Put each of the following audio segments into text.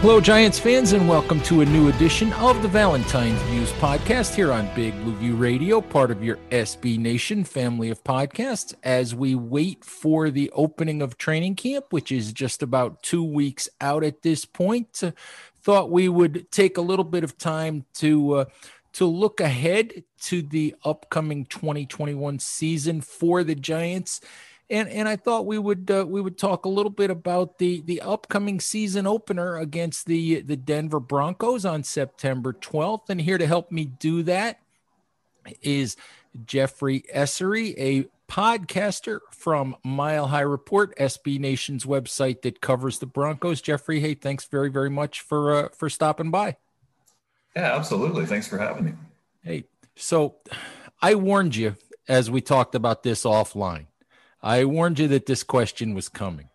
Hello, Giants fans, and welcome to a new edition of the Valentine's Views podcast here on Big Blue View Radio, part of your SB Nation family of podcasts. As we wait for the opening of training camp, which is just about two weeks out at this point, uh, thought we would take a little bit of time to. Uh, to look ahead to the upcoming 2021 season for the Giants and and I thought we would uh, we would talk a little bit about the the upcoming season opener against the the Denver Broncos on September 12th. And here to help me do that is Jeffrey Essery, a podcaster from Mile High Report, SB Nation's website that covers the Broncos. Jeffrey, hey, thanks very very much for uh, for stopping by. Yeah, absolutely. Thanks for having me. Hey, so I warned you as we talked about this offline I warned you that this question was coming.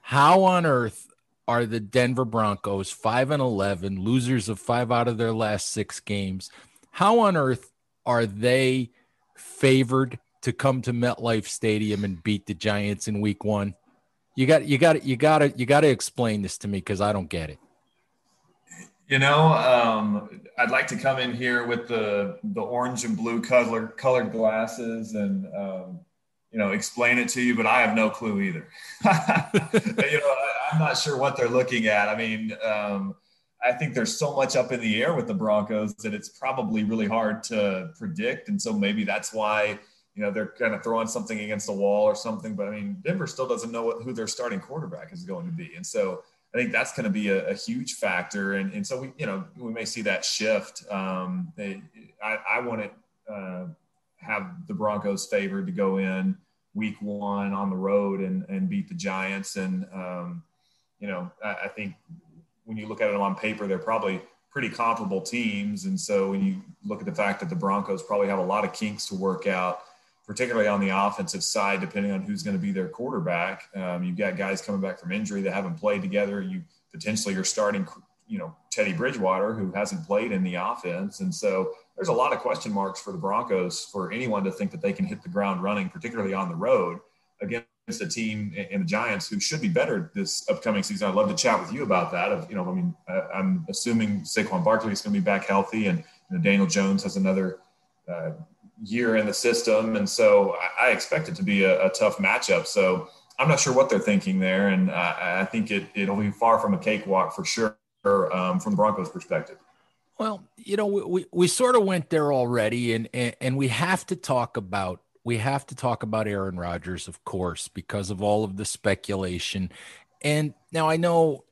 How on earth are the Denver Broncos 5 and 11, losers of 5 out of their last 6 games? How on earth are they favored to come to MetLife Stadium and beat the Giants in week 1? You got you got you got to you got to explain this to me cuz I don't get it. You know, um, I'd like to come in here with the the orange and blue color colored glasses and um, you know, explain it to you, but I have no clue either. you know, I, am not sure what they're looking at. I mean, um, I think there's so much up in the air with the Broncos that it's probably really hard to predict. And so maybe that's why, you know, they're kind of throwing something against the wall or something. But I mean, Denver still doesn't know what, who their starting quarterback is going to be. And so I think that's going to be a, a huge factor. And, and so we, you know, we may see that shift. Um, they, I, I want to, uh, have the Broncos favored to go in week one on the road and, and beat the Giants. And, um, you know, I, I, think when you look at it on paper, they're probably pretty comparable teams. And so when you look at the fact that the Broncos probably have a lot of kinks to work out, particularly on the offensive side, depending on who's going to be their quarterback, um, you've got guys coming back from injury that haven't played together. You potentially are starting, you know, Teddy Bridgewater, who hasn't played in the offense. And so there's a lot of question marks for the Broncos for anyone to think that they can hit the ground running, particularly on the road against a team in the Giants who should be better this upcoming season. I'd love to chat with you about that. Of you know, I mean, I'm assuming Saquon Barkley is going to be back healthy, and you know, Daniel Jones has another uh, year in the system, and so I, I expect it to be a, a, tough matchup. So I'm not sure what they're thinking there, and uh, I think it it'll be far from a cakewalk for sure um, from the Broncos' perspective. Well, you know, we, we sort of went there already, and, and and we have to talk about we have to talk about Aaron Rodgers, of course, because of all of the speculation. And now I know,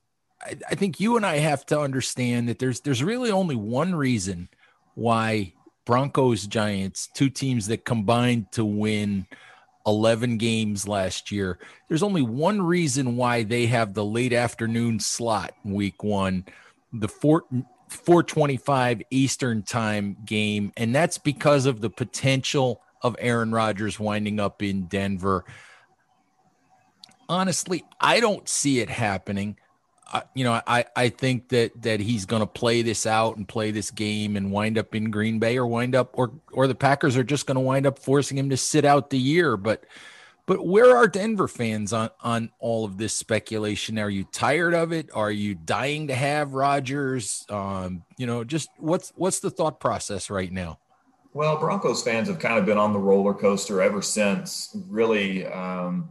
I, I think you and I have to understand that there's there's really only one reason why Broncos Giants, two teams that combined to win 11 games last year. There's only one reason why they have the late afternoon slot week one. The Fort 425 Eastern time game, and that's because of the potential of Aaron Rodgers winding up in Denver. Honestly, I don't see it happening. you know, I, I think that that he's going to play this out and play this game and wind up in Green Bay or wind up or or the Packers are just going to wind up forcing him to sit out the year. But but where are Denver fans on on all of this speculation? Are you tired of it? Are you dying to have Rodgers? Um, you know, just what's what's the thought process right now? Well, Broncos fans have kind of been on the roller coaster ever since. Really. Um,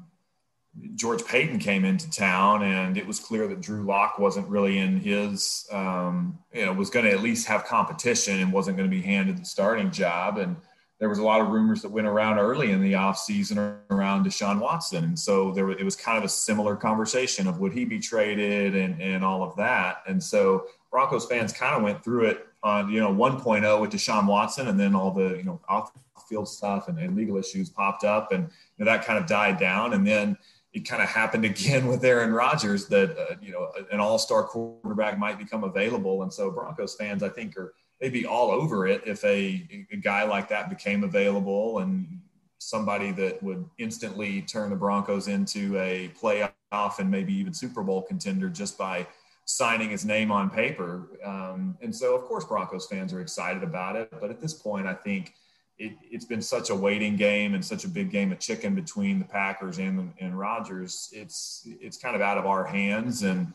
George Paton came into town, and it was clear that Drew Lock wasn't really in his, um, you know, was going to at least have competition and wasn't going to be handed the starting job. And there was a lot of rumors that went around early in the offseason around Deshaun Watson. And so there it was kind of a similar conversation of would he be traded and, and all of that. And so Broncos fans kind of went through it on, you know, 1.0 with Deshaun Watson and then all the, you know, off field stuff and, and legal issues popped up and you know, that kind of died down. And then, it kind of happened again with Aaron Rodgers that uh, you know an all-star quarterback might become available, and so Broncos fans I think are they'd be all over it if a, a guy like that became available and somebody that would instantly turn the Broncos into a playoff and maybe even Super Bowl contender just by signing his name on paper. Um, and so, of course, Broncos fans are excited about it. But at this point, I think it, has been such a waiting game and such a big game of chicken between the Packers and and Rodgers. It's it's kind of out of our hands, and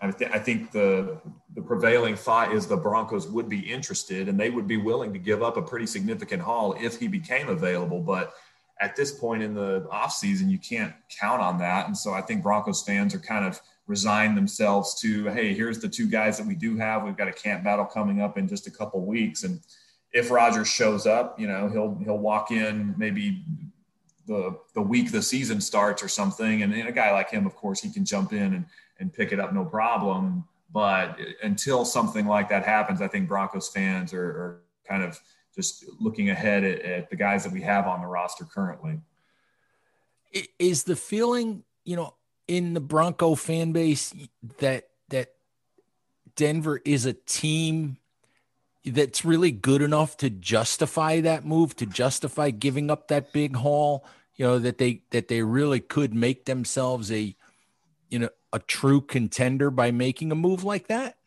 I, th- I think the the prevailing thought is the Broncos would be interested and they would be willing to give up a pretty significant haul if he became available, but. At this point in the offseason, you can't count on that. And so I think Broncos fans are kind of resigned themselves to, hey, here's the two guys that we do have. We've got a camp battle coming up in just a couple weeks. And if Rodgers shows up, you know, he'll he'll walk in maybe the the week the season starts or something, and, a guy like him, of course, he can jump in and and pick it up no problem. But until something like that happens, I think Broncos fans are, are kind of just looking ahead at, at the guys that we have on the roster currently. Is the feeling, you know, in the Bronco fan base that that Denver is a team that's really good enough to justify that move, to justify giving up that big haul. You know that they that they really could make themselves a you know a true contender by making a move like that.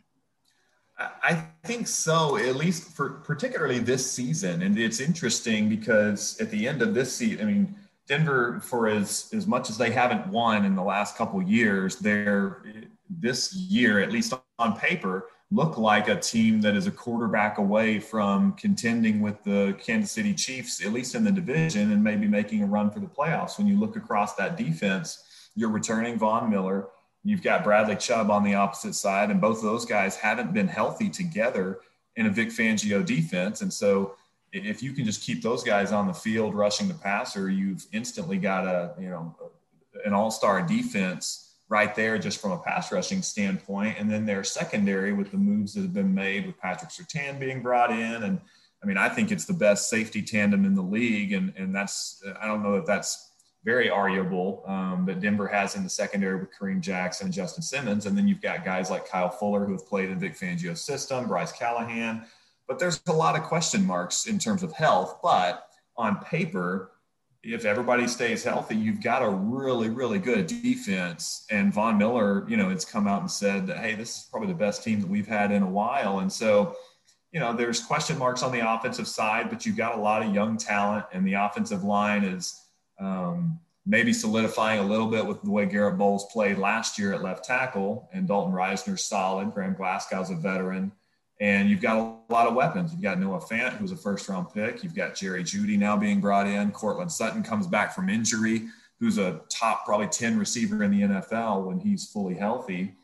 I think so, at least for particularly this season. And it's interesting because at the end of this season, I mean, Denver, for as as much as they haven't won in the last couple years, they're this year, at least on paper, look like a team that is a quarterback away from contending with the Kansas City Chiefs, at least in the division, and maybe making a run for the playoffs. When you look across that defense, you're returning Von Miller. You've got Bradley Chubb on the opposite side, and both of those guys haven't been healthy together in a Vic Fangio defense. And so, if you can just keep those guys on the field rushing the passer, you've instantly got a you know an all-star defense right there just from a pass rushing standpoint. And then their secondary with the moves that have been made with Patrick Surtain being brought in. And I mean, I think it's the best safety tandem in the league. And, and that's, I don't know if that's very arguable um, that Denver has in the secondary with Kareem Jackson and Justin Simmons. And then you've got guys like Kyle Fuller who have played in Vic Fangio's system, Bryce Callahan. But there's a lot of question marks in terms of health. But on paper, if everybody stays healthy, you've got a really, really good defense. And Von Miller, you know, it's come out and said that, hey, this is probably the best team that we've had in a while. And so, you know, there's question marks on the offensive side, but you've got a lot of young talent, and the offensive line is um, maybe solidifying a little bit with the way Garett Bolles played last year at left tackle. And Dalton Risner's solid. Graham Glasgow's a veteran. And you've got a lot of weapons. You've got Noah Fant, who's a first round pick. You've got Jerry Jeudy now being brought in. Courtland Sutton comes back from injury, who's a top probably 10 receiver in the NFL when he's fully healthy.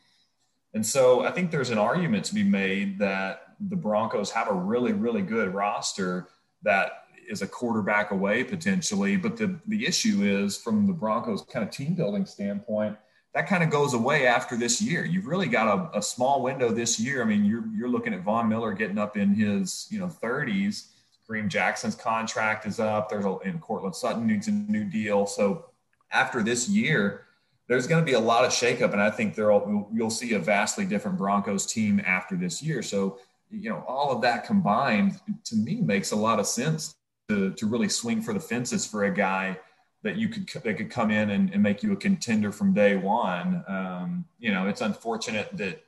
And so I think there's an argument to be made that the Broncos have a really, really good roster that is a quarterback away potentially. But the, the issue is from the Broncos kind of team building standpoint – that kind of goes away after this year. You've really got a, a, small window this year. I mean, you're you're looking at Von Miller getting up in his you know 30s. Kareem Jackson's contract is up. There's a and Courtland Sutton needs a new deal. So after this year, there's going to be a lot of shakeup, and I think there'll you'll see a vastly different Broncos team after this year. So you know all of that combined to me makes a lot of sense to to really swing for the fences for a guy that you could they could come in and, and make you a contender from day one. Um, you know, it's unfortunate that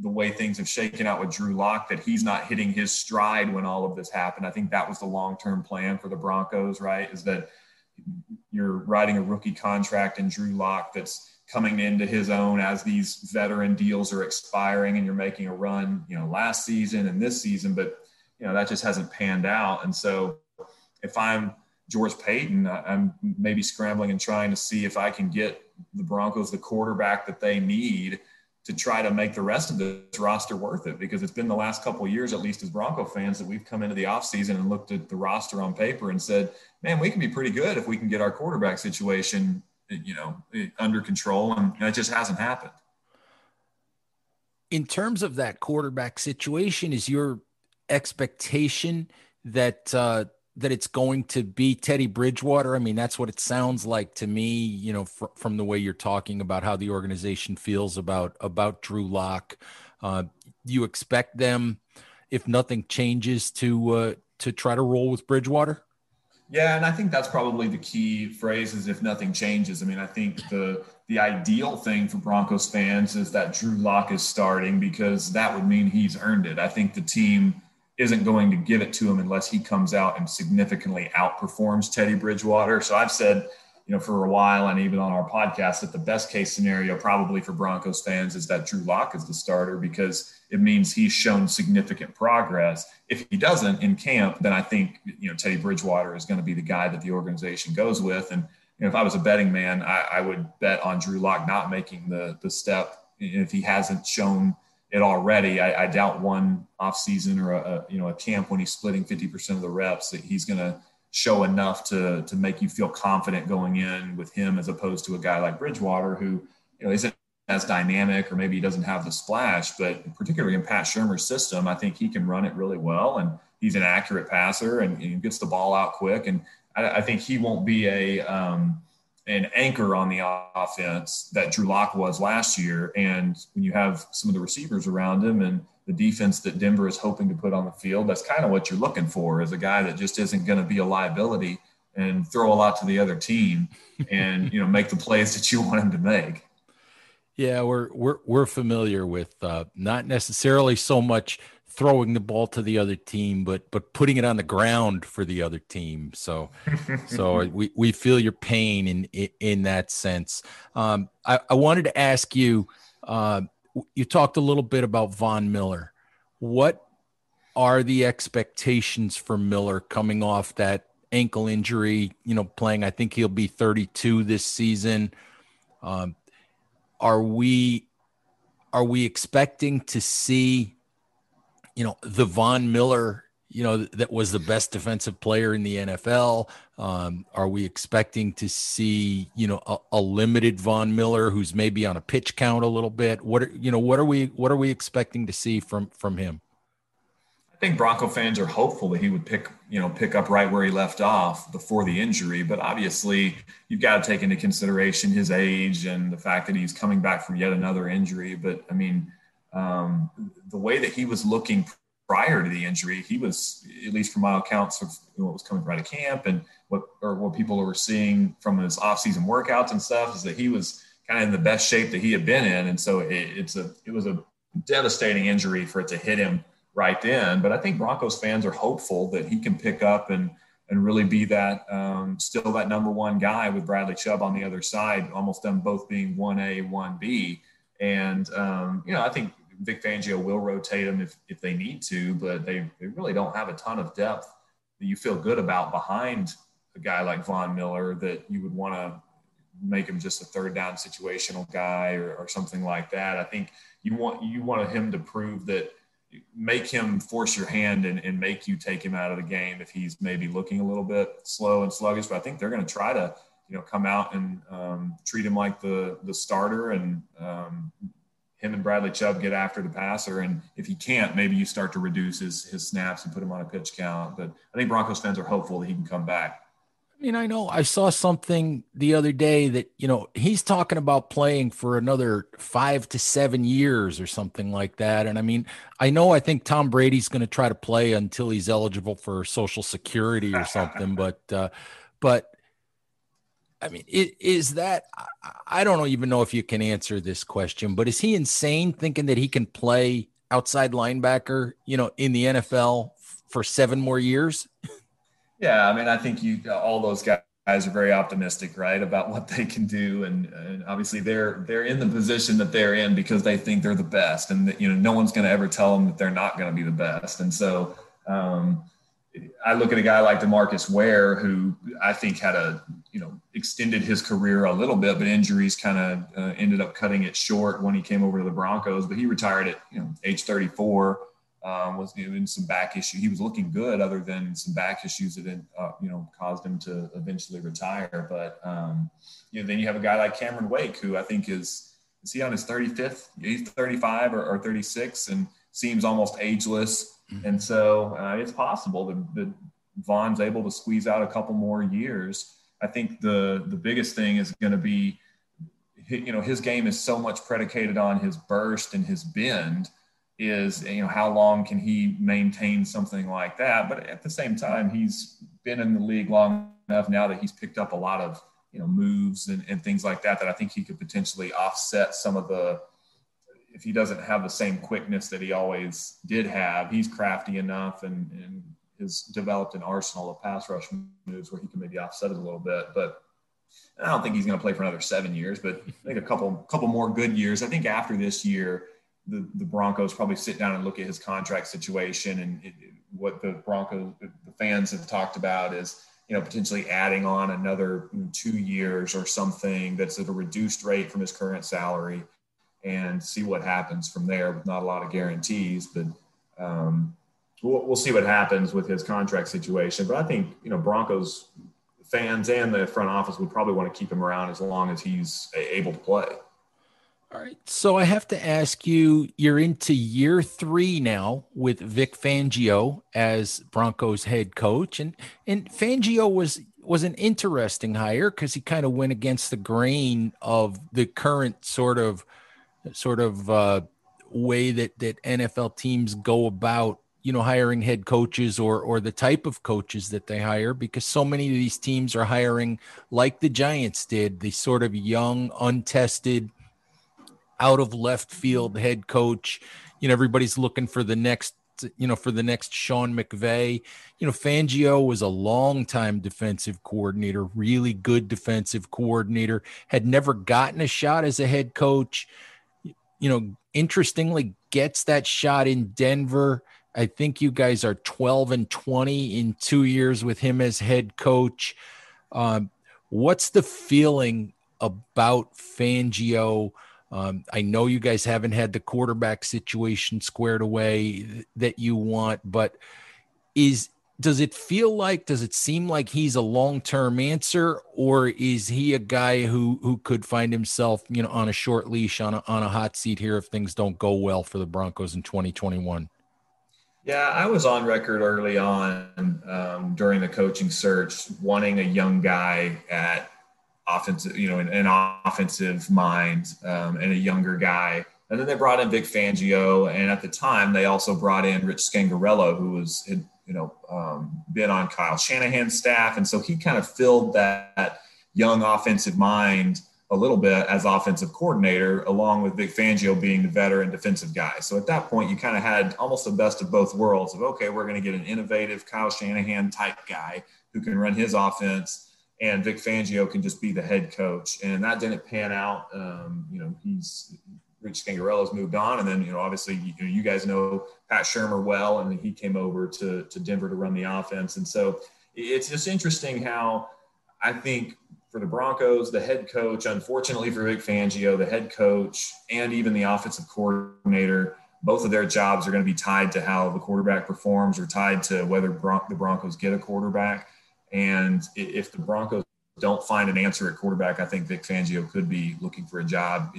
the way things have shaken out with Drew Lock that he's not hitting his stride when all of this happened. I think that was the long term plan for the Broncos, right? Is that you're writing a rookie contract in Drew Lock that's coming into his own as these veteran deals are expiring and you're making a run, you know, last season and this season, but you know, that just hasn't panned out. And so if I'm George Paton, I'm maybe scrambling and trying to see if I can get the Broncos the quarterback that they need to try to make the rest of this roster worth it because it's been the last couple years, at least as Bronco fans, that we've come into the offseason and looked at the roster on paper and said, man, we can be pretty good if we can get our quarterback situation, you know, under control. And that just hasn't happened. In terms of that quarterback situation, is your expectation that uh, that it's going to be Teddy Bridgewater. I mean, that's what it sounds like to me, you know, fr- from the way you're talking about how the organization feels about about Drew Lock. Uh, you expect them, if nothing changes, to uh, to try to roll with Bridgewater? Yeah, and I think that's probably the key phrase is if nothing changes. I mean, I think the the ideal thing for Broncos fans is that Drew Lock is starting because that would mean he's earned it. I think the team isn't going to give it to him unless he comes out and significantly outperforms Teddy Bridgewater. So I've said, you know, for a while and even on our podcast that the best case scenario probably for Broncos fans is that Drew Lock is the starter because it means he's shown significant progress. If he doesn't in camp, then I think, you know, Teddy Bridgewater is going to be the guy that the organization goes with. And you know, if I was a betting man, I, I would bet on Drew Lock not making the the step if he hasn't shown – it already. I, I doubt one off season or a, a, you know a camp when he's splitting 50% of the reps that he's going to show enough to to make you feel confident going in with him as opposed to a guy like Bridgewater who you know isn't as dynamic or maybe he doesn't have the splash, but particularly in Pat Shurmur's system, I think he can run it really well and he's an accurate passer and, and gets the ball out quick. And I, I think he won't be a um, an anchor on the offense that Drew Lock was last year. And when you have some of the receivers around him and the defense that Denver is hoping to put on the field, that's kind of what you're looking for is a guy that just isn't going to be a liability and throw a lot to the other team and, you know, make the plays that you want him to make. Yeah, we're we're we're familiar with uh, not necessarily so much throwing the ball to the other team, but but putting it on the ground for the other team. So so we, we feel your pain in in, that sense. Um, I, I wanted to ask you. Uh, you talked a little bit about Von Miller. What are the expectations for Miller coming off that ankle injury? You know, playing. I think he'll be 32 this season. Um, are we are we expecting to see you know, the Von Miller, you know, that was the best defensive player in the NFL. Um, are we expecting to see, you know, a, a, limited Von Miller who's maybe on a pitch count a little bit? What are, you know, what are we, what are we expecting to see from, from him? I think Bronco fans are hopeful that he would pick, you know, pick up right where he left off before the injury. But obviously, you've got to take into consideration his age and the fact that he's coming back from yet another injury. But I mean, um, the way that he was looking prior to the injury, he was, at least from my accounts of what was coming out of camp and what or what people were seeing from his off-season workouts and stuff, is that he was kind of in the best shape that he had been in. And so it, it's a it was a devastating injury for it to hit him right then. But I think Broncos fans are hopeful that he can pick up and and really be that um, still that number one guy with Bradley Chubb on the other side, almost them both being one A, one B. And um, you know, I think Vic Fangio will rotate them if, if they need to, but they, they really don't have a ton of depth that you feel good about behind a guy like Von Miller that you would want to make him just a third down situational guy or, or something like that. I think you want you want him to prove that make him force your hand and, and make you take him out of the game if he's maybe looking a little bit slow and sluggish. But I think they're going to try to you know come out and um, treat him like the the starter and um, him and Bradley Chubb get after the passer. And if he can't, maybe you start to reduce his, his snaps and put him on a pitch count. But I think Broncos fans are hopeful that he can come back. I mean, I know I saw something the other day that, you know, he's talking about playing for another five to seven years or something like that. And I mean, I know I think Tom Brady's going to try to play until he's eligible for Social Security or something, but, uh, but I mean, is that I don't even know if you can answer this question, but is he insane thinking that he can play outside linebacker, you know, in the NFL for seven more years? Yeah, I mean, I think you all those guys are very optimistic, right, about what they can do, and, and obviously they're they're in the position that they're in because they think they're the best, and that, you know, no one's going to ever tell them that they're not going to be the best, and so. Um, I look at a guy like Demarcus Ware, who I think had a, you know, extended his career a little bit, but injuries kind of uh, ended up cutting it short when he came over to the Broncos. But he retired at, you know, age 34 um, was in some back issue. He was looking good, other than some back issues that uh, you know caused him to eventually retire. But um, you know, then you have a guy like Cameron Wake, who I think is is he on his 35th? He's 35 or, or 36, and seems almost ageless. Mm-hmm. And so uh, it's possible that, that Von's able to squeeze out a couple more years. I think the the biggest thing is going to be, you know, his game is so much predicated on his burst and his bend is you know how long can he maintain something like that but at the same time he's been in the league long enough now that he's picked up a lot of you know moves and, and things like that that i think he could potentially offset some of the if he doesn't have the same quickness that he always did have he's crafty enough and, and has developed an arsenal of pass rush moves where he can maybe offset it a little bit but I don't think he's going to play for another seven years, but I think a couple couple more good years. I think after this year, the, the Broncos probably sit down and look at his contract situation and it, what the Broncos, the fans have talked about is, you know, potentially adding on another two years or something that's at a reduced rate from his current salary and see what happens from there with not a lot of guarantees. But um, we'll, we'll see what happens with his contract situation. But I think, you know, Broncos fans and the front office would probably want to keep him around as long as he's able to play. All right. So I have to ask you, you're into year three now with Vic Fangio as Broncos head coach. And and Fangio was was an interesting hire because he kind of went against the grain of the current sort of sort of uh, way that that NFL teams go about you know hiring head coaches or or the type of coaches that they hire because so many of these teams are hiring like the Giants did the sort of young untested out of left field head coach. You know, everybody's looking for the next, you know, for the next Sean McVay. You know, Fangio was a long time defensive coordinator, really good defensive coordinator, had never gotten a shot as a head coach. You know, interestingly, gets that shot in Denver. I think you guys are 12 and 20 in two years with him as head coach. Um, what's the feeling about Fangio? Um, I know you guys haven't had the quarterback situation squared away that you want, but is does it feel like does it seem like he's a long-term answer or is he a guy who who could find himself you know on a short leash on a, on a hot seat here if things don't go well for the broncos in 2021 yeah i was on record early on um, during the coaching search wanting a young guy at offensive, you know, an, an offensive mind um, and a younger guy. And then they brought in Vic Fangio, and at the time they also brought in Rich Scangarello, who was had, you know um, been on Kyle Shanahan's staff, and so he kind of filled that, young offensive mind a little bit as offensive coordinator, along with Vic Fangio being the veteran defensive guy. So at that point, you kind of had almost the best of both worlds of okay, we're going to get an innovative Kyle Shanahan type guy who can run his offense and Vic Fangio can just be the head coach. And that didn't pan out. Um, you know, he's Rich Scangarello's moved on, and then you know, obviously, you, you guys know Pat Shurmur well, and he came over to to Denver to run the offense. And so it's just interesting how I think for the Broncos, the head coach, unfortunately for Vic Fangio, the head coach, and even the offensive coordinator. Both of their jobs are going to be tied to how the quarterback performs or tied to whether Bron- the Broncos get a quarterback. And if the Broncos don't find an answer at quarterback, I think Vic Fangio could be looking for a job,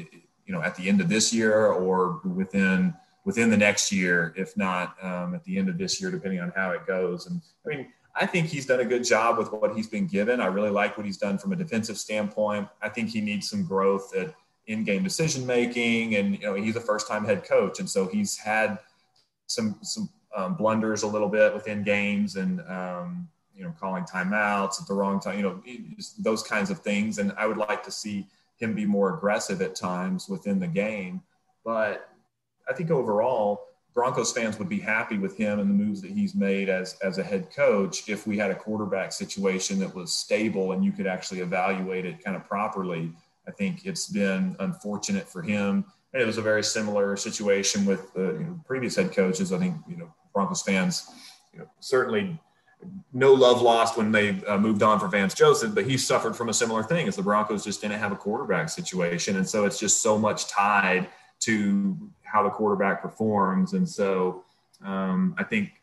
you know, at the end of this year or within within the next year, if not um, at the end of this year, depending on how it goes. And I mean, I think he's done a good job with what he's been given. I really like what he's done from a defensive standpoint. I think he needs some growth at in-game decision making, and you know, he's a first-time head coach, and so he's had some some um, blunders a little bit within games and. Um, you know, calling timeouts at the wrong time, you know, those kinds of things. And I would like to see him be more aggressive at times within the game. But I think overall, Broncos fans would be happy with him and the moves that he's made as as a head coach if we had a quarterback situation that was stable and you could actually evaluate it kind of properly. I think it's been unfortunate for him. And it was a very similar situation with the you know, previous head coaches. I think you know Broncos fans you know, certainly no love lost when they uh, moved on for Vance Joseph, but he suffered from a similar thing as the Broncos just didn't have a quarterback situation. And so it's just so much tied to how the quarterback performs. And so um, I think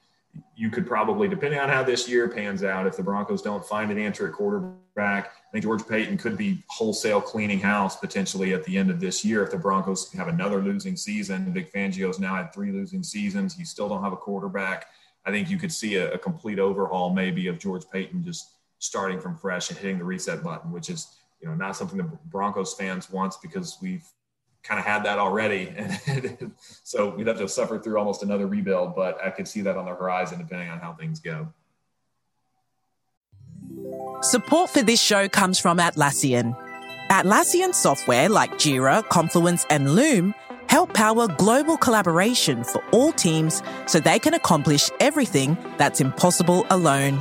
you could probably, depending on how this year pans out, if the Broncos don't find an answer at quarterback, I think George Paton could be wholesale cleaning house potentially at the end of this year if the Broncos have another losing season. Vic Fangio's now had three losing seasons. You still don't have a quarterback. I think you could see a, a complete overhaul maybe of George Paton just starting from fresh and hitting the reset button, which is you know not something the Broncos fans wants because we've kind of had that already. And so we'd have to suffer through almost another rebuild, but I could see that on the horizon depending on how things go. Support for this show comes from Atlassian. Atlassian software like Jira, Confluence, and Loom help power global collaboration for all teams so they can accomplish everything that's impossible alone.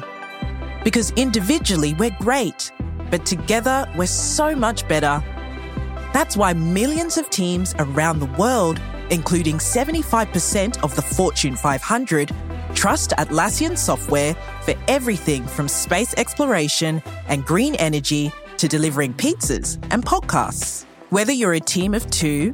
Because individually, we're great, but together, we're so much better. That's why millions of teams around the world, including 75% of the Fortune 500, trust Atlassian software for everything from space exploration and green energy to delivering pizzas and podcasts. Whether you're a team of two,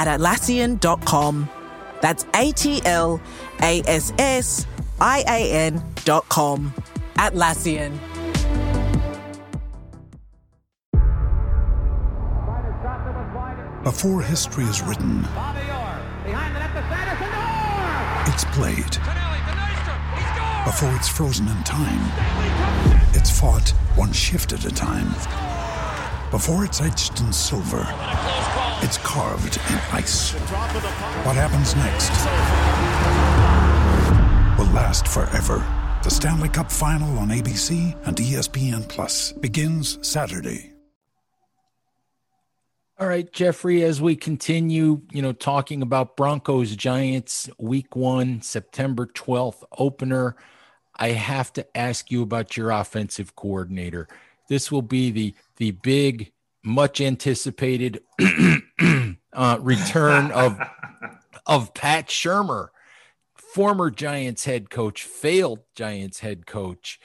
at Atlassian.com. That's A T L A S S I A N.com. Atlassian. Before history is written, it's played. Before it's frozen in time, it's fought one shift at a time. Before it's etched in silver, it's carved in ice. What happens next will last forever. The Stanley Cup Final on ABC and ESPN Plus begins Saturday. All right, Jeffrey, as we continue, you know, talking about Broncos Giants week one, September 12th opener, I have to ask you about your offensive coordinator. This will be the the big, much anticipated uh, return of of Pat Shurmur, former Giants head coach, failed Giants head coach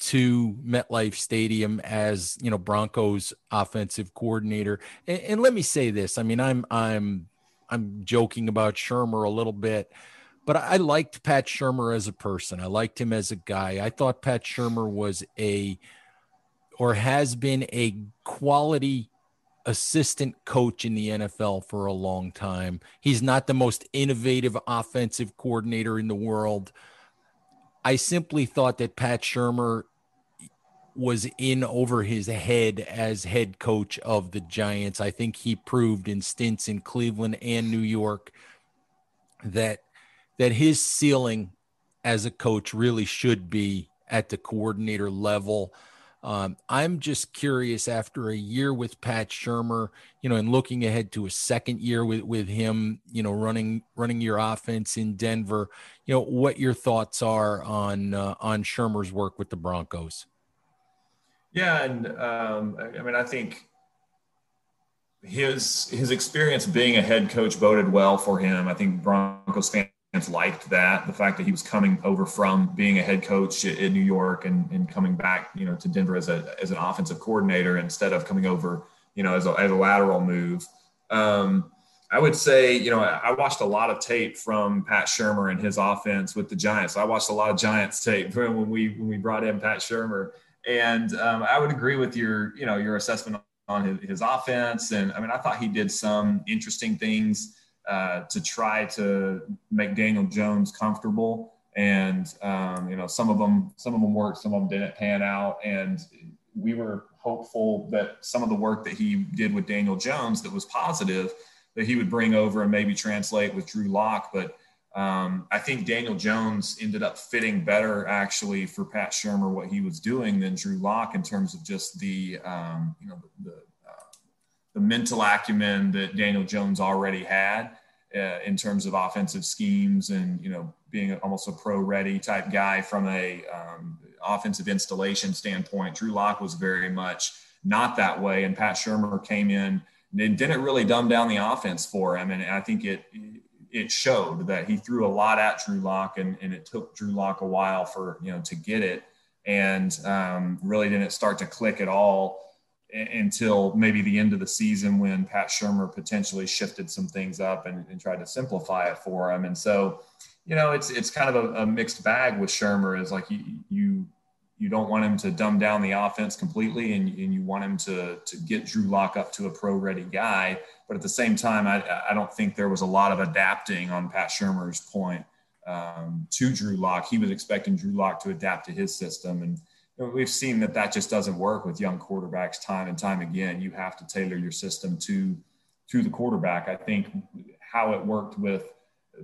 to MetLife Stadium as you know Broncos offensive coordinator. And, and, let me say this: I mean, I'm I'm I'm joking about Shurmur a little bit, but I liked Pat Shurmur as a person. I liked him as a guy. I thought Pat Shurmur was a or has been a quality assistant coach in the NFL for a long time. He's not the most innovative offensive coordinator in the world. I simply thought that Pat Shurmur was in over his head as head coach of the Giants. I think he proved in stints in Cleveland and New York that that his ceiling as a coach really should be at the coordinator level. Um, I'm just curious after a year with Pat Shurmur, you know, and looking ahead to a second year with, with him, you know, running running your offense in Denver, you know, what your thoughts are on uh, on Shurmur's work with the Broncos. Yeah, and um, I mean, I think his his experience being a head coach boded well for him. I think Broncos fans liked that the fact that he was coming over from being a head coach in New York and, and coming back, you know, to Denver as a as an offensive coordinator instead of coming over, you know, as a, as a lateral move. Um, I would say, you know, I watched a lot of tape from Pat Shurmur and his offense with the Giants. I watched a lot of Giants tape when we when we brought in Pat Shurmur, and um, I would agree with your, you know, your assessment on his, his offense. And I mean, I thought he did some interesting things uh, to try to make Daniel Jones comfortable. And um, you know, some of them, some of them worked, some of them didn't pan out. And we were hopeful that some of the work that he did with Daniel Jones that was positive that he would bring over and maybe translate with Drew Lock. But um, I think Daniel Jones ended up fitting better actually for Pat Shurmur what he was doing than Drew Lock in terms of just the um, you know the, the, uh, the, mental acumen that Daniel Jones already had uh, in terms of offensive schemes and you know being almost a pro ready type guy from a um, offensive installation standpoint. Drew Lock was very much not that way, and Pat Shurmur came in and didn't really dumb down the offense for him, and I think it it showed that he threw a lot at Drew Lock, and, and it took Drew Lock a while for you know to get it, and um, really didn't start to click at all until maybe the end of the season when Pat Shurmur potentially shifted some things up and, and tried to simplify it for him. And so, you know, it's it's kind of a, a mixed bag with Shurmur. Is like you you you don't want him to dumb down the offense completely, and, and you want him to to get Drew Lock up to a pro ready guy. But at the same time, I, I don't think there was a lot of adapting on Pat Shurmur's point um, to Drew Lock. He was expecting Drew Lock to adapt to his system, and we've seen that that just doesn't work with young quarterbacks time and time again. You have to tailor your system to to the quarterback. I think how it worked with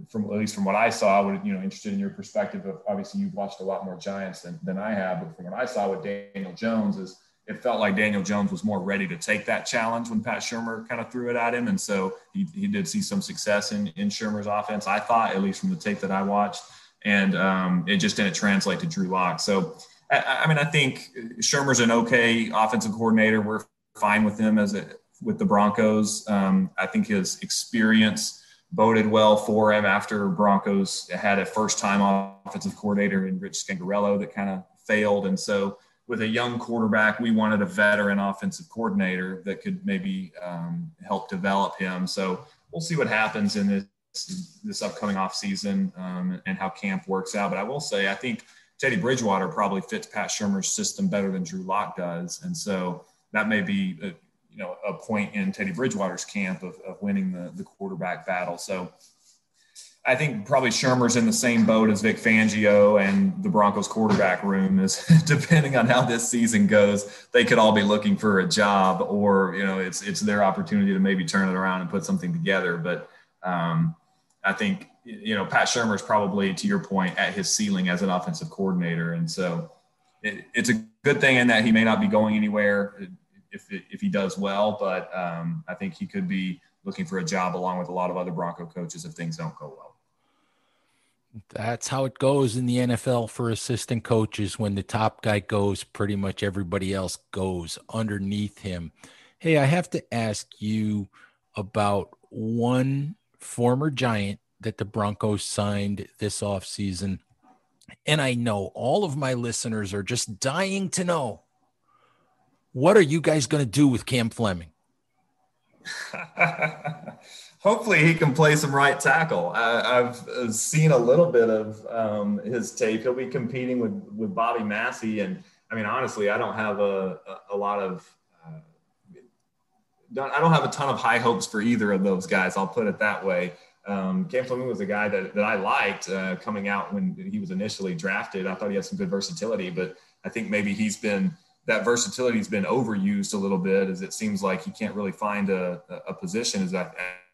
from at least from what I saw, I would you know interested in your perspective of obviously you've watched a lot more Giants than, than I have, but from what I saw with Daniel Jones is it felt like Daniel Jones was more ready to take that challenge when Pat Shurmur kind of threw it at him, and so he, he did see some success in in Shurmur's offense. I thought at least from the tape that I watched, and um, it just didn't translate to Drew Lock. So I, I mean I think Shurmur's an okay offensive coordinator. We're fine with him as a with the Broncos. Um, I think his experience boded well for him after Broncos had a first time offensive coordinator in Rich Scangarello that kind of failed. And so, with a young quarterback, we wanted a veteran offensive coordinator that could maybe um, help develop him. So, we'll see what happens in this this upcoming offseason um, and how camp works out. But I will say, I think Teddy Bridgewater probably fits Pat Shurmur's system better than Drew Lock does. And so that may be uh, you know a point in Teddy Bridgewater's camp of, of winning the, the quarterback battle. So I think probably Shurmur's in the same boat as Vic Fangio and the Broncos quarterback room is depending on how this season goes, they could all be looking for a job or, you know, it's, it's their opportunity to maybe turn it around and put something together. But um, I think, you know, Pat Shurmur is probably to your point at his ceiling as an offensive coordinator. And so it, it's a good thing in that he may not be going anywhere if, if he does well. But um, I think he could be looking for a job along with a lot of other Bronco coaches if things don't go well. That's how it goes in the NFL for assistant coaches. When the top guy goes, pretty much everybody else goes underneath him. Hey, I have to ask you about one former Giant that the Broncos signed this offseason. And I know all of my listeners are just dying to know what are you guys going to do with Cam Fleming? Hopefully, he can play some right tackle. I, have uh, seen a little bit of um, his tape. He'll be competing with with Bobby Massie. and I mean, honestly, I don't have a a, a lot of. Uh, I don't have a ton of high hopes for either of those guys. I'll put it that way. Um, Cam Fleming was a guy that, that I liked uh, coming out when he was initially drafted. I thought he had some good versatility, but I think maybe he's been that versatility has been overused a little bit as it seems like he can't really find a, a position as I,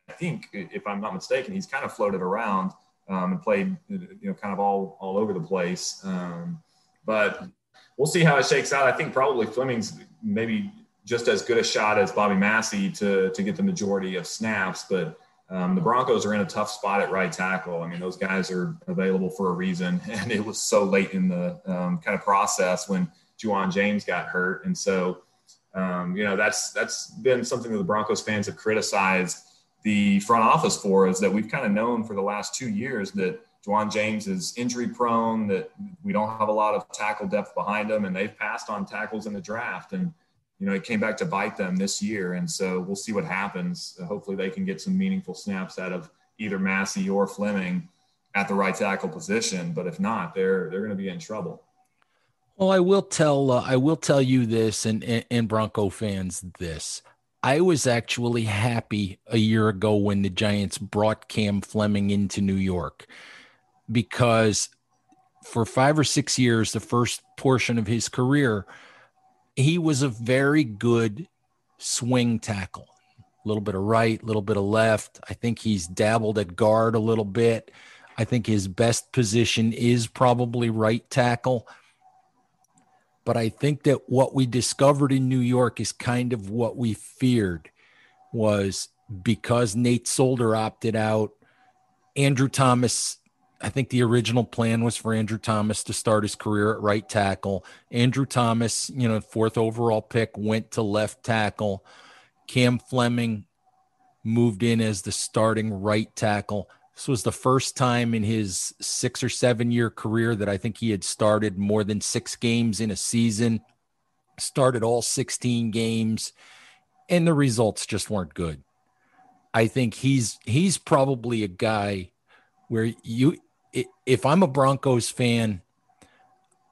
I think if I'm not mistaken he's kind of floated around um, and played you know kind of all all over the place um, but we'll see how it shakes out I think probably Fleming's maybe just as good a shot as Bobby Massie to to get the majority of snaps but um, the Broncos are in a tough spot at right tackle. I mean, those guys are available for a reason, and it was so late in the um, kind of process when Ja'Wuan James got hurt, and so um, you know that's that's been something that the Broncos fans have criticized the front office for is that we've kind of known for the last two years that Ja'Wuan James is injury prone, that we don't have a lot of tackle depth behind him, and they've passed on tackles in the draft. And you know, it came back to bite them this year. And so we'll see what happens. hopefully they can get some meaningful snaps out of either Massie or Fleming at the right tackle position. But if not, they're, they're going to be in trouble. Well, I will tell, uh, I will tell you this and, and, and Bronco fans this. I was actually happy a year ago when the Giants brought Cam Fleming into New York because for five or six years, the first portion of his career, he was a very good swing tackle. A little bit of right, a little bit of left. I think he's dabbled at guard a little bit. I think his best position is probably right tackle. But I think that what we discovered in New York is kind of what we feared was because Nate Solder opted out, Andrew Thomas I think the original plan was for Andrew Thomas to start his career at right tackle. Andrew Thomas, you know, fourth overall pick, went to left tackle. Cam Fleming moved in as the starting right tackle. This was the first time in his six or seven year career that I think he had started more than six games in a season, started all 16 games, and the results just weren't good. I think he's he's probably a guy where you if I'm a Broncos fan,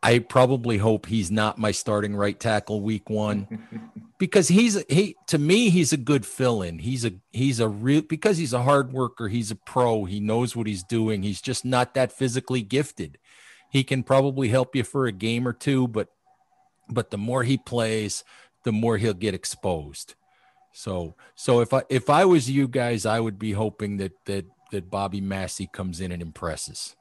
I probably hope he's not my starting right tackle week one because he's he to me he's a good fill in. He's a he's a real because he's a hard worker. He's a pro. He knows what he's doing. He's just not that physically gifted. He can probably help you for a game or two, but but the more he plays, the more he'll get exposed. So so if I if I was you guys, I would be hoping that that that Bobby Massie comes in and impresses.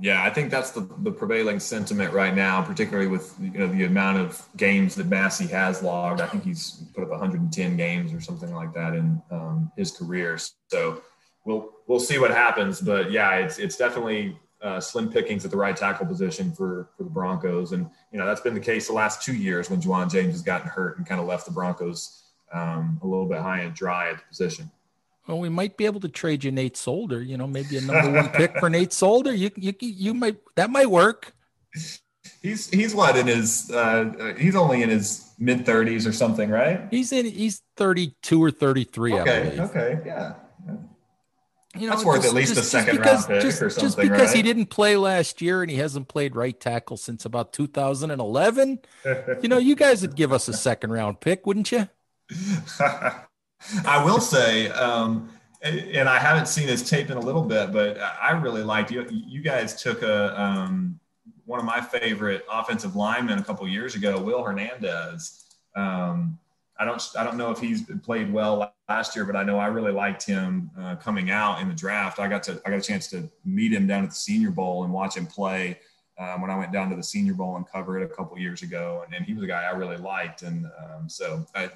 Yeah, I think that's the, the prevailing sentiment right now, particularly with you know the amount of games that Massey has logged. I think he's put up 110 games or something like that in um, his career. So we'll we'll see what happens. But yeah, it's it's definitely uh, slim pickings at the right tackle position for for the Broncos, and you know that's been the case the last two years when Ja'Wuan James has gotten hurt and kind of left the Broncos um, a little bit high and dry at the position. Well, we might be able to trade you Nate Solder. You know, maybe a number one pick for Nate Solder. You, you, you might that might work. He's he's what in his uh, he's only in his mid thirties or something, right? He's in he's thirty two or thirty three. Okay, okay, yeah. You know, that's worth just, at least just, a second because, round pick just, or something. Just because right? he didn't play last year and he hasn't played right tackle since about 2011, you know, you guys would give us a second round pick, wouldn't you? I will say, um, and I haven't seen his tape in a little bit, but I really liked you. You guys took a um, one of my favorite offensive linemen a couple years ago, Will Hernandez. Um, I don't I don't know if he's played well last year, but I know I really liked him uh, coming out in the draft. I got to I got a chance to meet him down at the Senior Bowl and watch him play. Um, when I went down to the Senior Bowl and cover it a couple years ago, and, and, he was a guy I really liked, and um, so I,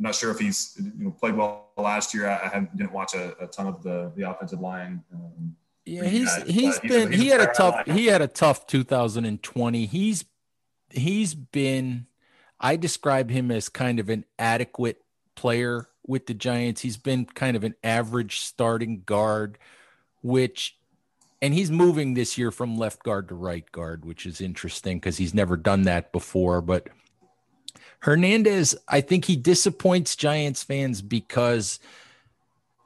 I'm not sure if he's you know, played well last year. I, I didn't watch a, a, ton of the the offensive line. Um, yeah, he's guys, he's been he's he had a tough he had a tough 2020. He's he's been I describe him as kind of an adequate player with the Giants. He's been kind of an average starting guard, which and he's moving this year from left guard to right guard, which is interesting because he's never done that before. But Hernandez, I think he disappoints Giants fans because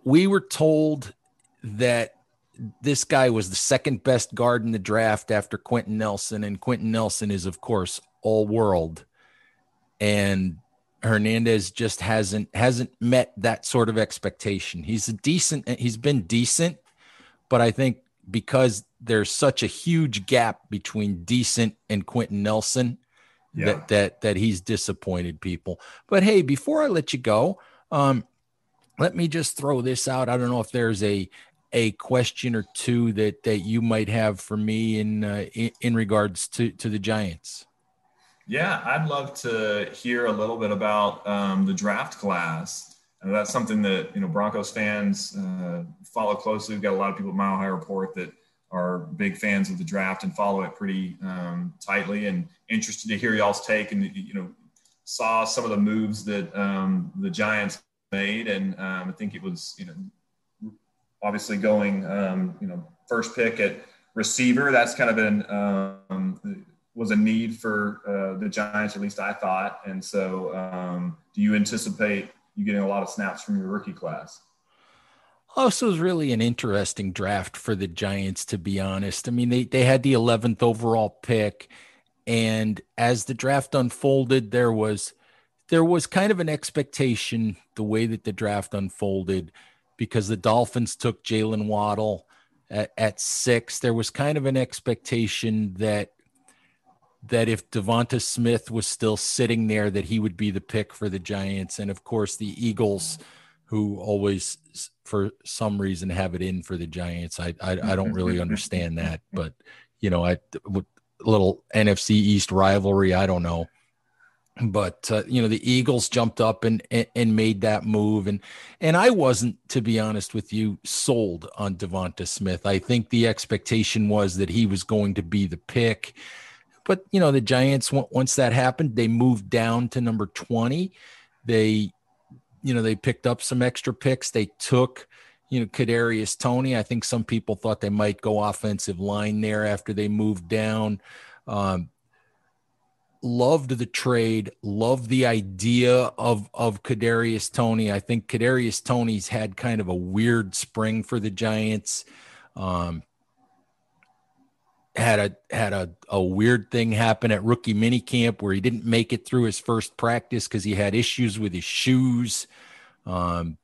we were told that this guy was the second best guard in the draft after Quenton Nelson, and Quenton Nelson is, of course, all world. And Hernandez just hasn't hasn't met that sort of expectation. He's a decent he's been decent, but I think because there's such a huge gap between decent and Quenton Nelson, yeah. that that that he's disappointed people. But hey, before I let you go, um, let me just throw this out. I don't know if there's a a question or two that that you might have for me in uh, in, in regards to to the Giants. Yeah, I'd love to hear a little bit about um, the draft class. And that's something that you know Broncos fans uh, follow closely. We've got a lot of people at Mile High Report that are big fans of the draft and follow it pretty um, tightly and interested to hear y'all's take and you know saw some of the moves that um, the Giants made and um, I think it was you know obviously going um, you know first pick at receiver that's kind of been um, was a need for uh, the Giants, at least I thought. And so, um, do you anticipate you getting a lot of snaps from your rookie class? Also, was really an interesting draft for the Giants, to be honest. I mean, they they had the 11th overall pick, and as the draft unfolded, there was there was kind of an expectation the way that the draft unfolded because the Dolphins took Jaylen Waddle at, at six. There was kind of an expectation that that if Devonta Smith was still sitting there, that he would be the pick for the Giants. And of course, the Eagles, who always, for some reason, have it in for the Giants. I I, I don't really understand that, but you know, I little NFC East rivalry. I don't know but uh, you know the Eagles jumped up and, and, and made that move and and I wasn't to be honest with you sold on Devonta Smith. I think the expectation was that he was going to be the pick. But you know the Giants once that happened, they moved down to number 20. They you know they picked up some extra picks. They took you know Kadarius Toney. I think some people thought they might go offensive line there after they moved down. Um, loved the trade, loved the idea of of Kadarius Toney. I think Kadarius Toney's had kind of a weird spring for the Giants. Um, had a had a, a weird thing happen at rookie minicamp where he didn't make it through his first practice because he had issues with his shoes. Um,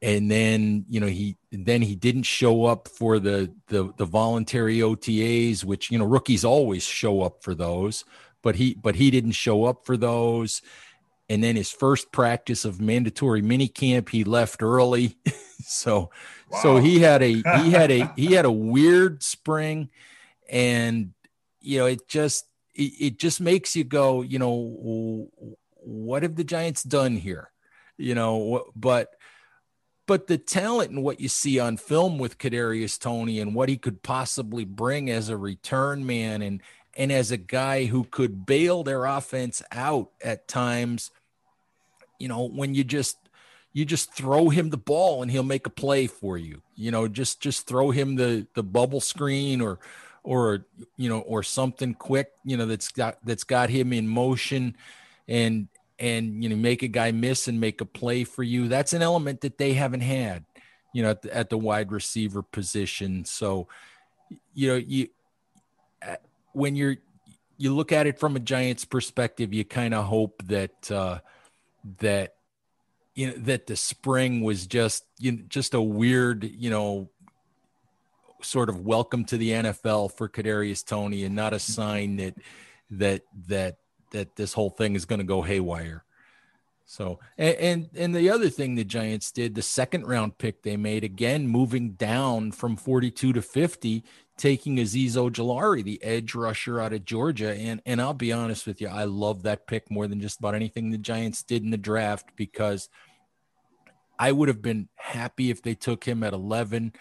and then you know he then he didn't show up for the the the voluntary OTAs, which you know rookies always show up for those but he but he didn't show up for those. And then his first practice of mandatory mini camp, he left early. so wow. so he had a he had a he had a weird spring and you know it just it, it just makes you go, you know, what have the Giants done here? You know, but but the talent and what you see on film with Kadarius Toney and what he could possibly bring as a return man and and as a guy who could bail their offense out at times, you know, when you just you just throw him the ball and he'll make a play for you. You know, just just throw him the the bubble screen or or you know or something quick, you know, that's got that's got him in motion and and you know make a guy miss and make a play for you. That's an element that they haven't had, you know, at the, at the wide receiver position. So, you know, you when you're you look at it from a Giants perspective, you kind of hope that uh, that you know that the spring was just you know, just a weird you know sort of welcome to the NFL for Kadarius Toney and not a sign that that that that this whole thing is going to go haywire. So and, and, and the other thing the Giants did, the second round pick they made again, moving down from 42 to 50, taking Azeez Ojulari, the edge rusher out of Georgia. And and I'll be honest with you, I love that pick more than just about anything the Giants did in the draft because I would have been happy if they took him at 11.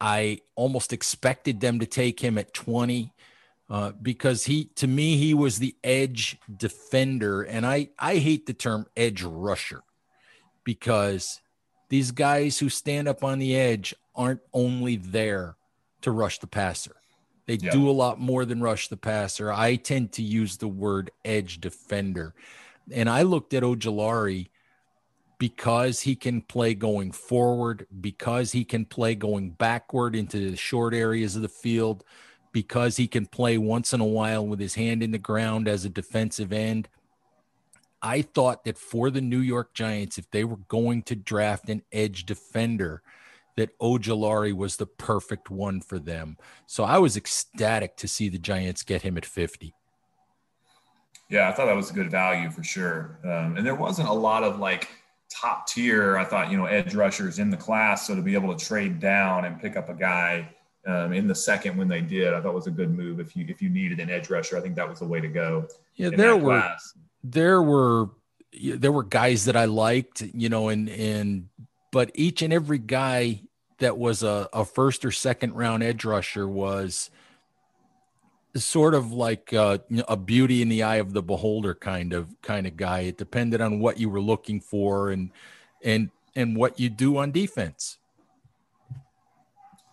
I almost expected them to take him at 20 uh, because he, to me, he was the edge defender. And I, I hate the term edge rusher because these guys who stand up on the edge aren't only there to rush the passer. They yeah. do a lot more than rush the passer. I tend to use the word edge defender. And I looked at Ojulari because he can play going forward, because he can play going backward into the short areas of the field, because he can play once in a while with his hand in the ground as a defensive end. I thought that for the New York Giants, if they were going to draft an edge defender, that Ojulari was the perfect one for them. So I was ecstatic to see the Giants get him at 50. Yeah, I thought that was a good value for sure. Um, and there wasn't a lot of like top tier, I thought, you know, edge rushers in the class. So to be able to trade down and pick up a guy um, in the second when they did, I thought was a good move. If you if you needed an edge rusher, I think that was the way to go. Yeah, there were class. there were there were guys that I liked, you know, and and but each and every guy that was a, a first or second round edge rusher was sort of like uh, a beauty in the eye of the beholder kind of kind of guy. It depended on what you were looking for and and and what you do on defense.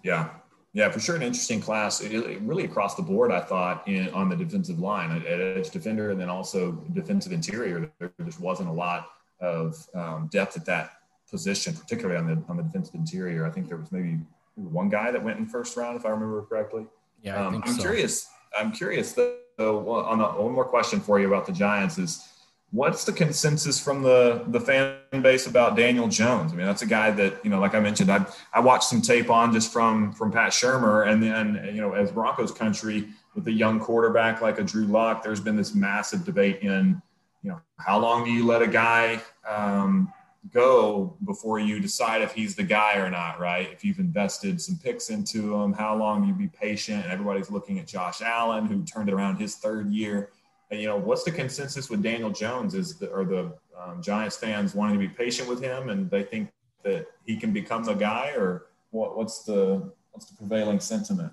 Yeah, Yeah, for sure, an interesting class. It, it really across the board, I thought, in, on the defensive line, at, edge defender, and then also defensive interior. There just wasn't a lot of um, depth at that position, particularly on the on the defensive interior. I think there was maybe one guy that went in first round, if I remember correctly. Yeah, I um, I'm so. curious. I'm curious though. On the, one more question for you about the Giants is what's the consensus from the the fan base about Daniel Jones? I mean, that's a guy that you know, like I mentioned, I I watched some tape on just from from Pat Shurmur, and then you know, as Broncos country with a young quarterback like a Drew Lock, there's been this massive debate in you know how long do you let a guy um, go before you decide if he's the guy or not, right? If you've invested some picks into him, how long do you be patient? And everybody's looking at Josh Allen, who turned it around his third year you know, what's the consensus with Daniel Jones? Is the, are the um, Giants fans wanting to be patient with him, and they think that he can become the guy, or what, what's the what's the prevailing sentiment?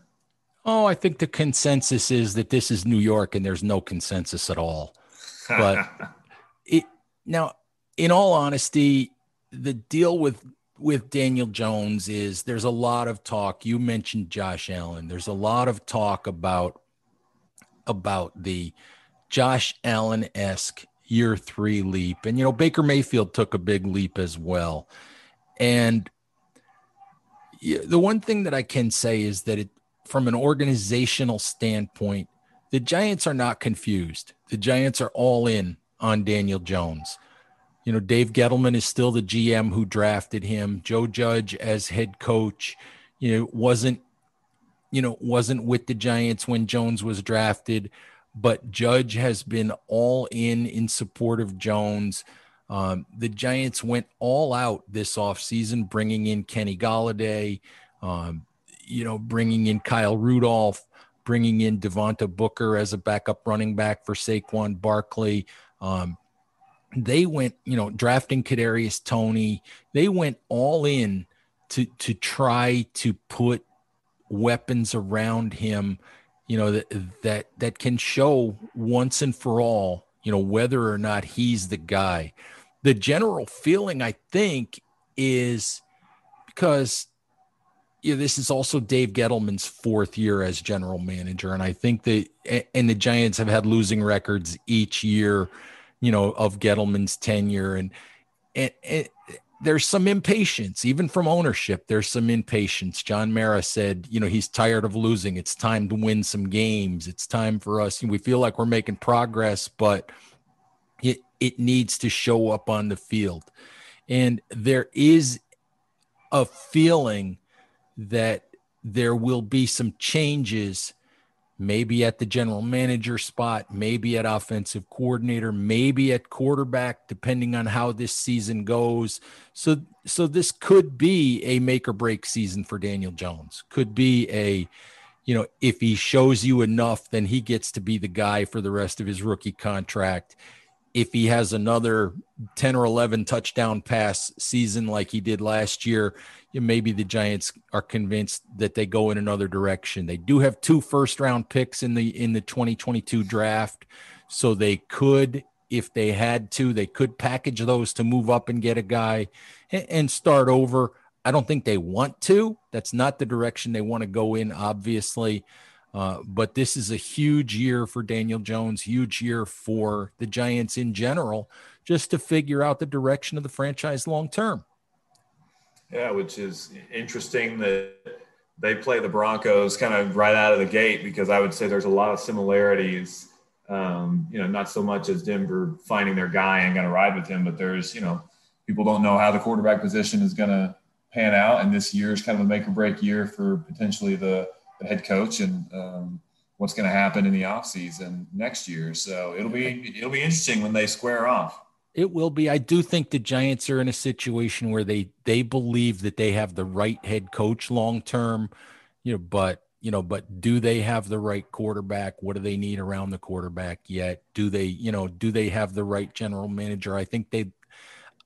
Oh, I think the consensus is that this is New York, and there's no consensus at all. But it now, in all honesty, the deal with with Daniel Jones is there's a lot of talk. You mentioned Josh Allen. There's a lot of talk about about the Josh Allen esque year three leap. And, you know, Baker Mayfield took a big leap as well. And the one thing that I can say is that it, from an organizational standpoint, the Giants are not confused. The Giants are all in on Daniel Jones. You know, Dave Gettleman is still the GM who drafted him. Joe Judge as head coach, you know, wasn't, you know, wasn't with the Giants when Jones was drafted but Judge has been all in in support of Jones. Um, the Giants went all out this offseason, bringing in Kenny Golladay, um, you know, bringing in Kyle Rudolph, bringing in Devontae Booker as a backup running back for Saquon Barkley. Um, they went, you know, drafting Kadarius Toney. They went all in to to try to put weapons around him you know that that that can show once and for all you know whether or not he's the guy. The general feeling i think is because you know, this is also Dave Gettleman's fourth year as general manager, and I think that and the Giants have had losing records each year, you know, of Gettleman's tenure, and and, and there's some impatience, even from ownership. There's some impatience. John Mara said, you know, he's tired of losing. It's time to win some games. It's time for us. We feel like we're making progress, but it it needs to show up on the field. And there is a feeling that there will be some changes maybe at the general manager spot, maybe at offensive coordinator, maybe at quarterback, depending on how this season goes. So, so this could be a make or break season for Daniel Jones. Could be a, you know, if he shows you enough, then he gets to be the guy for the rest of his rookie contract. If he has another 10 or 11 touchdown pass season like he did last year, maybe the Giants are convinced that they go in another direction. They do have two first round picks in the in the 2022 draft, so they could if they had to, they could package those to move up and get a guy and start over. I don't think they want to. That's not the direction they want to go in, obviously. Uh, but this is a huge year for Daniel Jones, huge year for the Giants in general, just to figure out the direction of the franchise long term. Yeah, which is interesting that they play the Broncos kind of right out of the gate because I would say there's a lot of similarities. Um, you know, not so much as Denver finding their guy and going to ride with him, but there's, you know, people don't know how the quarterback position is going to pan out. And this year is kind of a make or break year for potentially the, the head coach and um, what's going to happen in the offseason next year. So it'll be, it'll be interesting when they square off. It will be. I do think the Giants are in a situation where they they believe that they have the right head coach long term, you know, but you know, but do they have the right quarterback? What do they need around the quarterback yet? Do they, you know, do they have the right general manager? I think they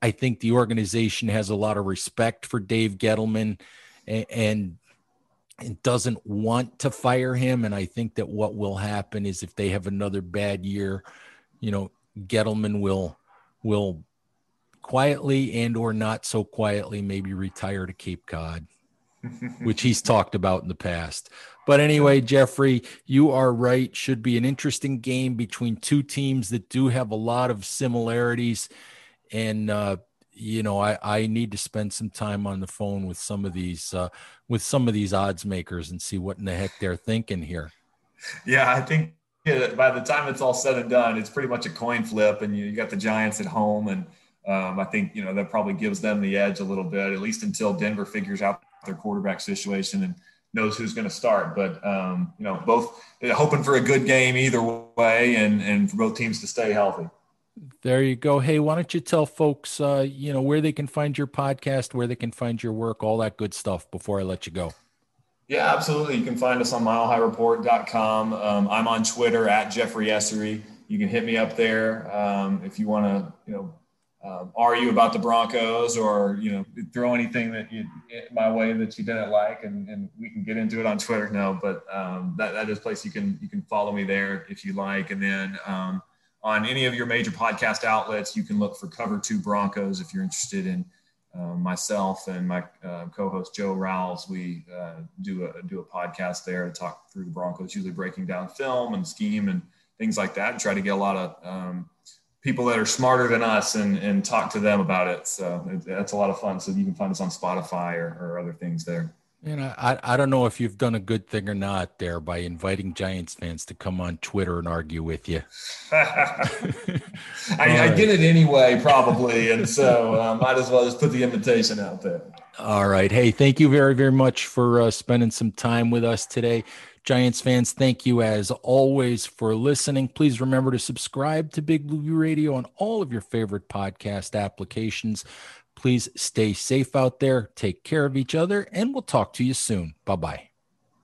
I think the organization has a lot of respect for Dave Gettleman and, and and doesn't want to fire him. And I think that what will happen is if they have another bad year, you know, Gettleman will will quietly and or not so quietly maybe retire to Cape Cod. which he's talked about in the past. But anyway, Jeffrey, you are right. Should be an interesting game between two teams that do have a lot of similarities. And, uh, you know, I, I need to spend some time on the phone with some of these uh, with some of these odds makers and see what in the heck they're thinking here. Yeah, I think by the time it's all said and done, it's pretty much a coin flip, and you, you got the Giants at home, and um, I think you know that probably gives them the edge a little bit, at least until Denver figures out their quarterback situation and knows who's going to start. But um, you know, both hoping for a good game either way, and and for both teams to stay healthy. There you go. Hey, why don't you tell folks, uh, you know, where they can find your podcast, where they can find your work, all that good stuff before I let you go. Yeah, absolutely. You can find us on milehighreport.com. Um, I'm on Twitter at Jeffrey Essary. You can hit me up there um, if you want to, you know, um, argue about the Broncos or you know throw anything that you my way that you didn't like, and, and we can get into it on Twitter. No, but um, that that is a place you can you can follow me there if you like, and then um, on any of your major podcast outlets, you can look for Cover Two Broncos if you're interested in uh, myself and my uh, co-host Joe Rowles. We uh, do a do a podcast there to talk through the Broncos, usually breaking down film and scheme and things like that, and try to get a lot of um, people that are smarter than us and, and talk to them about it. So it, that's a lot of fun. So you can find us on Spotify or, or other things there. And I, I don't know if you've done a good thing or not there by inviting Giants fans to come on Twitter and argue with you. I, I, get it anyway, probably. And so uh, might as well just put the invitation out there. All right. Hey, thank you very, very much for uh, spending some time with us today. Giants fans, thank you as always for listening. Please remember to subscribe to Big Blue Radio on all of your favorite podcast applications. Please stay safe out there, take care of each other, and we'll talk to you soon. Bye bye.